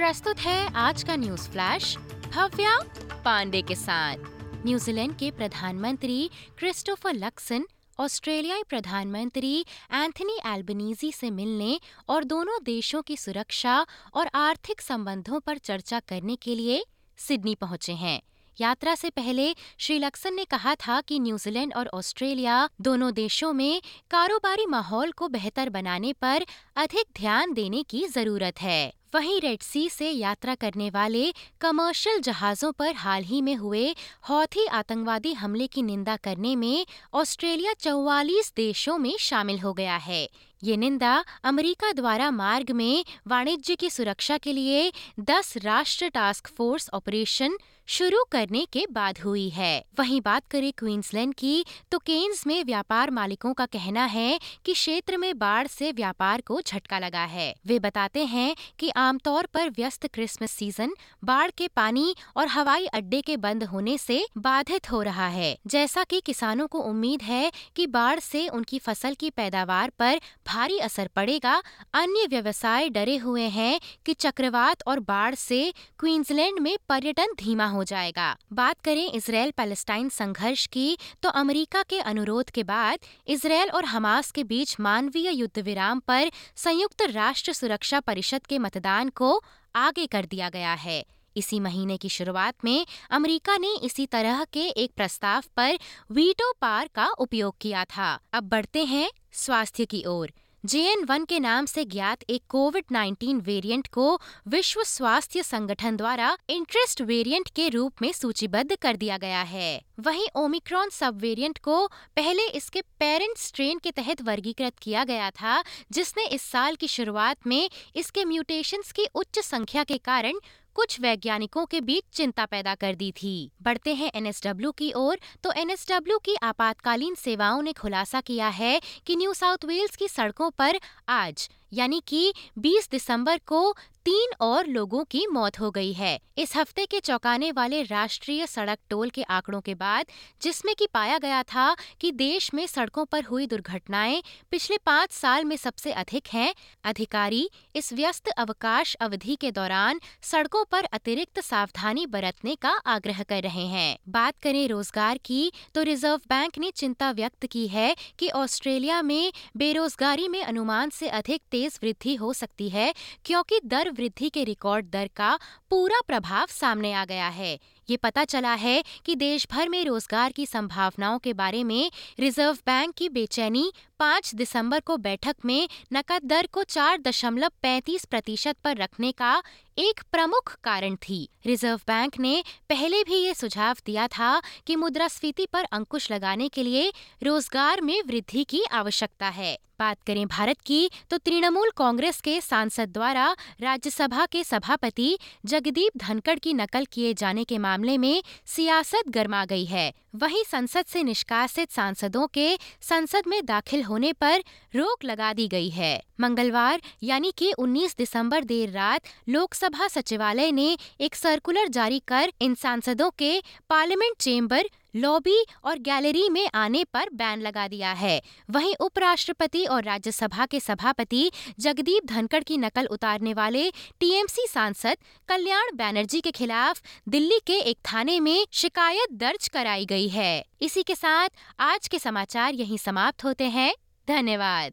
प्रस्तुत है आज का न्यूज़ फ्लैश, भव्या पांडे के साथ। न्यूजीलैंड के प्रधानमंत्री क्रिस्टोफर लक्सन, ऑस्ट्रेलियाई प्रधानमंत्री एंथनी एल्बनीजी से मिलने और दोनों देशों की सुरक्षा और आर्थिक संबंधों पर चर्चा करने के लिए सिडनी पहुँचे हैं। यात्रा से पहले श्री लक्सन ने कहा था कि न्यूजीलैंड और ऑस्ट्रेलिया दोनों देशों में कारोबारी माहौल को बेहतर बनाने पर अधिक ध्यान देने की ज़रूरत है। वहीं रेड सी से यात्रा करने वाले कमर्शियल जहाजों पर हाल ही में हुए हौथी आतंकवादी हमले की निंदा करने में ऑस्ट्रेलिया चौवालीस देशों में शामिल हो गया है। ये निंदा अमेरिका द्वारा मार्ग में वाणिज्य की सुरक्षा के लिए 10 राष्ट्र टास्क फोर्स ऑपरेशन शुरू करने के बाद हुई है। वहीं बात करें क्वींसलैंड की तो केन्स में व्यापार मालिकों का कहना है कि क्षेत्र में बाढ़ से व्यापार को झटका लगा है। वे बताते हैं कि आमतौर पर व्यस्त क्रिसमस सीज़न बाढ़ के पानी और हवाई अड्डे के बंद होने से बाधित हो रहा है। जैसा कि किसानों को उम्मीद है कि बाढ़ से उनकी फ़सल की पैदावार पर भारी असर पड़ेगा, अन्य व्यवसाय डरे हुए हैं कि चक्रवात और बाढ़ से क्वींसलैंड में पर्यटन धीमा हो जाएगा। बात करें इसराइल पैलेस्टाइन संघर्ष की तो अमेरिका के अनुरोध के बाद इसराइल और हमास के बीच मानवीय युद्ध विराम पर संयुक्त राष्ट्र सुरक्षा परिषद के मतदान को आगे कर दिया गया है। इसी महीने की शुरुआत में अमेरिका ने इसी तरह के एक प्रस्ताव पर वीटो पार का उपयोग किया था। अब बढ़ते हैं स्वास्थ्य की ओर। जेएन वन के नाम से ज्ञात एक कोविड 19 वेरिएंट को विश्व स्वास्थ्य संगठन द्वारा इंटरेस्ट वेरिएंट के रूप में सूचीबद्ध कर दिया गया है। वहीं ओमिक्रॉन सब वेरिएंट को पहले इसके पेरेंट स्ट्रेन के तहत वर्गीकृत किया गया था, जिसने इस साल की शुरुआत में इसके म्यूटेशंस की उच्च संख्या के कारण कुछ वैज्ञानिकों के बीच चिंता पैदा कर दी थी। बढ़ते हैं एनएसडब्ल्यू की ओर तो एनएसडब्ल्यू की आपातकालीन सेवाओं ने खुलासा किया है कि न्यू साउथ वेल्स की सड़कों पर आज यानी कि 20 दिसंबर को तीन और लोगों की मौत हो गई है। इस हफ़्ते के चौंकाने वाले राष्ट्रीय सड़क टोल के आंकड़ों के बाद, जिसमें कि पाया गया था कि देश में सड़कों पर हुई दुर्घटनाएँ पिछले पाँच साल में सबसे अधिक हैं, अधिकारी इस व्यस्त अवकाश अवधि के दौरान सड़कों पर अतिरिक्त सावधानी बरतने का आग्रह कर रहे हैं। बात करें रोज़गार की तो रिज़र्व बैंक ने चिंता व्यक्त की है कि ऑस्ट्रेलिया में बेरोजगारी में अनुमान से अधिक तेज वृद्धि हो सकती है, क्योंकि दर वृद्धि के रिकॉर्ड दर का पूरा प्रभाव सामने आ गया है। ये पता चला है कि देश भर में रोज़गार की संभावनाओं के बारे में रिज़र्व बैंक की बेचैनी 5 दिसंबर को बैठक में नकद दर को चार दशमलव पैंतीस प्रतिशत पर रखने का एक प्रमुख कारण थी। रिज़र्व बैंक ने पहले भी ये सुझाव दिया था कि मुद्रास्फीति पर अंकुश लगाने के लिए रोज़गार में वृद्धि की आवश्यकता है। बात करें भारत की तो तृणमूल कांग्रेस के सांसद द्वारा राज्यसभा के सभापति जगदीप धनखड़ की नकल किए जाने के मामले में सियासत गर्मा गई है। वहीं संसद से निष्कासित सांसदों के संसद में दाखिल होने पर रोक लगा दी गई है। मंगलवार, यानी कि 19 दिसंबर देर रात, लोकसभा सचिवालय ने एक सर्कुलर जारी कर इन सांसदों के पार्लियामेंट चेंबर लॉबी और गैलरी में आने पर बैन लगा दिया है। वहीं उपराष्ट्रपति और राज्यसभा के सभापति जगदीप धनखड़ की नकल उतारने वाले टीएमसी सांसद कल्याण बैनर्जी के खिलाफ दिल्ली के एक थाने में शिकायत दर्ज कराई गई है। इसी के साथ आज के समाचार यहीं समाप्त होते हैं। धन्यवाद।